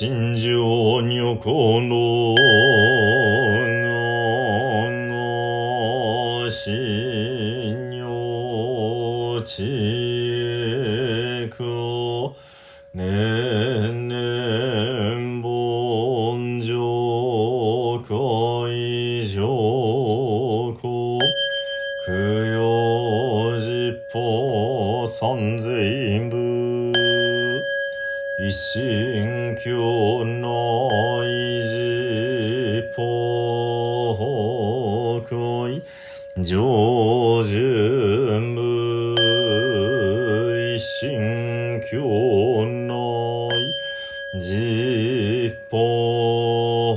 心情女このののし、にょ、ちく年々盆上海上こ供養実法三千ぶ一心教の一方恋上順無一心教の一方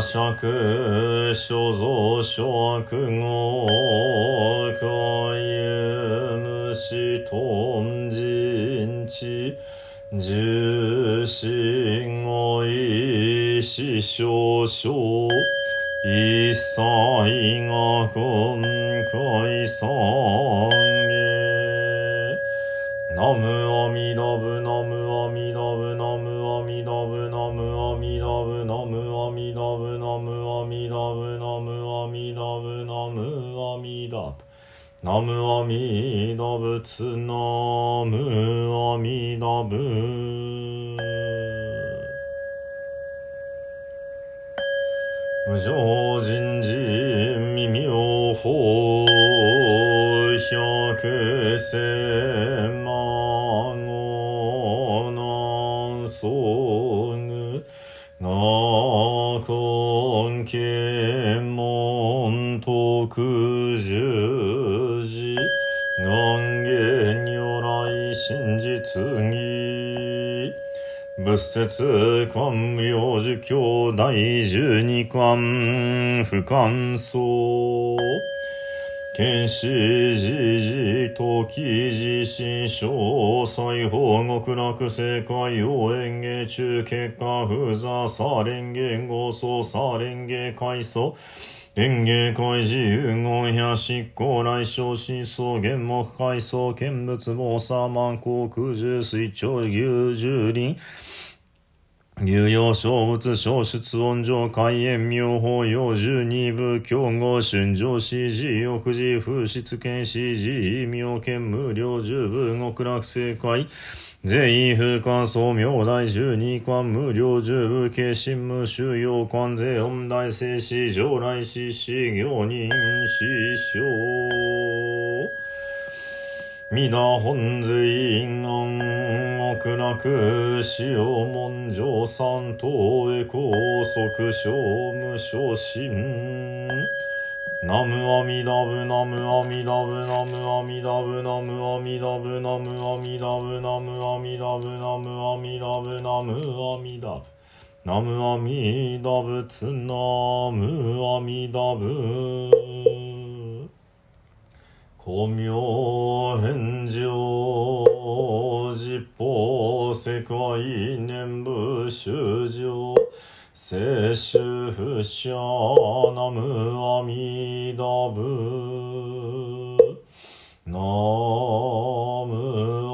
釈所蔵釈語海とんじんち十心語意思匠匠一切が今回三へ。ナむアミダブムアミダブナムアミダブナムアミダブナムアミダブツナムアミダブ無常人事耳を法百千万真実義。仏説官無用儒教第十二巻不感想。剣士時事時時心症細法極楽世界を演芸中結果不座さ連芸合奏さ連芸改層園芸会自由言や執行来生真相原木海藻見物坊サマン航空獣水鳥牛十輪牛陽小物小出音上開演妙法要十二部競合春上 CG 翌時風質剣 CG 異名剣無料十部極楽正解。税風官宗明大十二官無料十部慶心無修養観税音大聖師上来師師行人師匠皆本随院安奥楽潮文上三等へ高速小無昇進ナムアミダブナムアミダブナムアミダブナムアミダブナムアミダブナムアミダブナムアミダブナムアミダブナムアミダブツナムアミダブ光明返上実法世界念仏修上聖取不詳の無阿弥陀仏。の無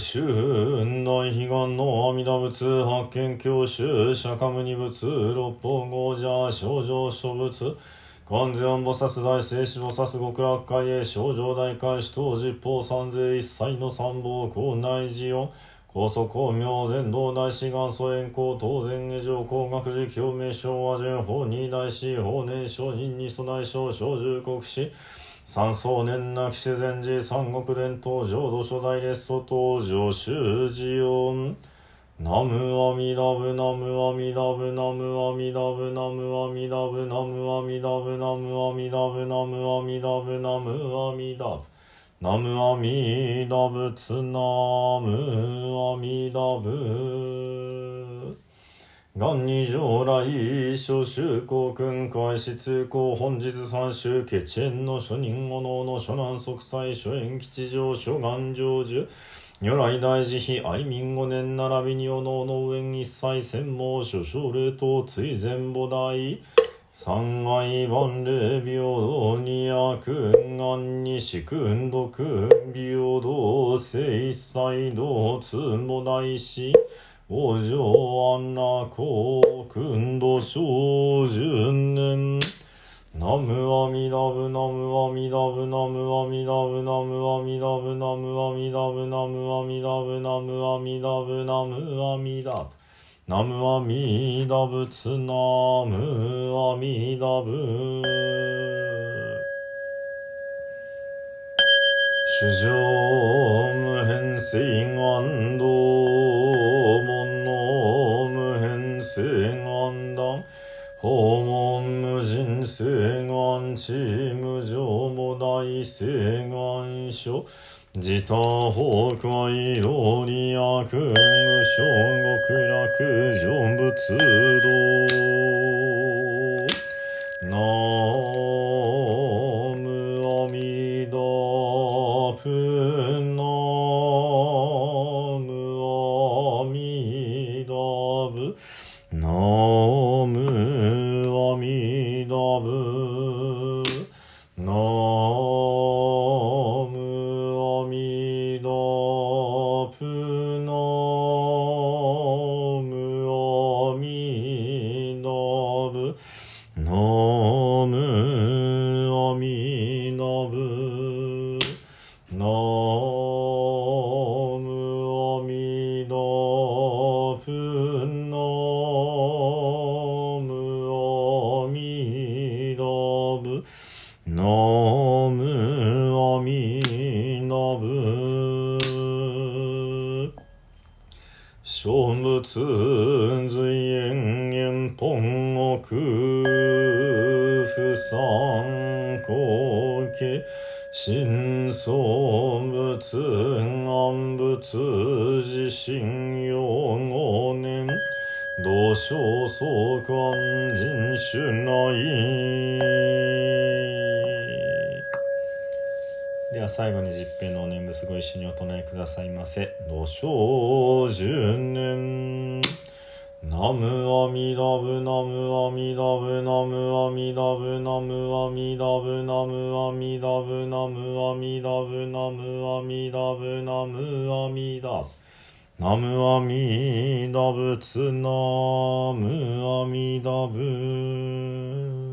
春大悲願の阿弥陀仏発見教習釈迦無二仏六本五者少女諸仏観世音菩薩大聖子菩薩極楽会へ少女大会使徒十方三世一切の三宝校内寺音高祖公明全道大師元祖円光当然下上工学寺共鳴昭和順法二大師法年上人に備え小小十国士三宗年なき自然寺三国伝統浄土初代列祖登場修寺音。ナムアミダブナムアミダブナムアミダブナムアミダブナムアミダブナムアミダブナムアミダブ。ナムアミダブナムアミダブツナムアミダブ。元二上来諸州公君開始通行本日三州決縁の諸人五能の諸南即祭諸縁吉祥諸願成就。如来大慈悲愛民五年並びにおのの上一切専門諸奨礼等追善母大三愛万礼平等二悪願に四君毒平等聖一切道通母大師往生安楽公君度小十年。ナムアミダブナムアミダブナムアミダブナムアミダブナムアミダブナムアミダブナムアミダブナムアミダブ。ナムアミダブツナムアミダブ。主上無変性願道誓願チーム上も大誓願書自他崩壊道に悪無償極楽成仏道なおむあみだぷなむあみだぶなおむ弥陀アミダブ小仏随縁縁本国不参考家真相仏願仏自信用五年同小相関人種内では最後に十平のお念仏ご一緒にお唱えくださいませ。土生十年。ナムアミダブナムアミダブナムアミダブナムアミダブナムアミダブナムアミダブナムアミダブナムアミダブナムアミダブツナムアミダブ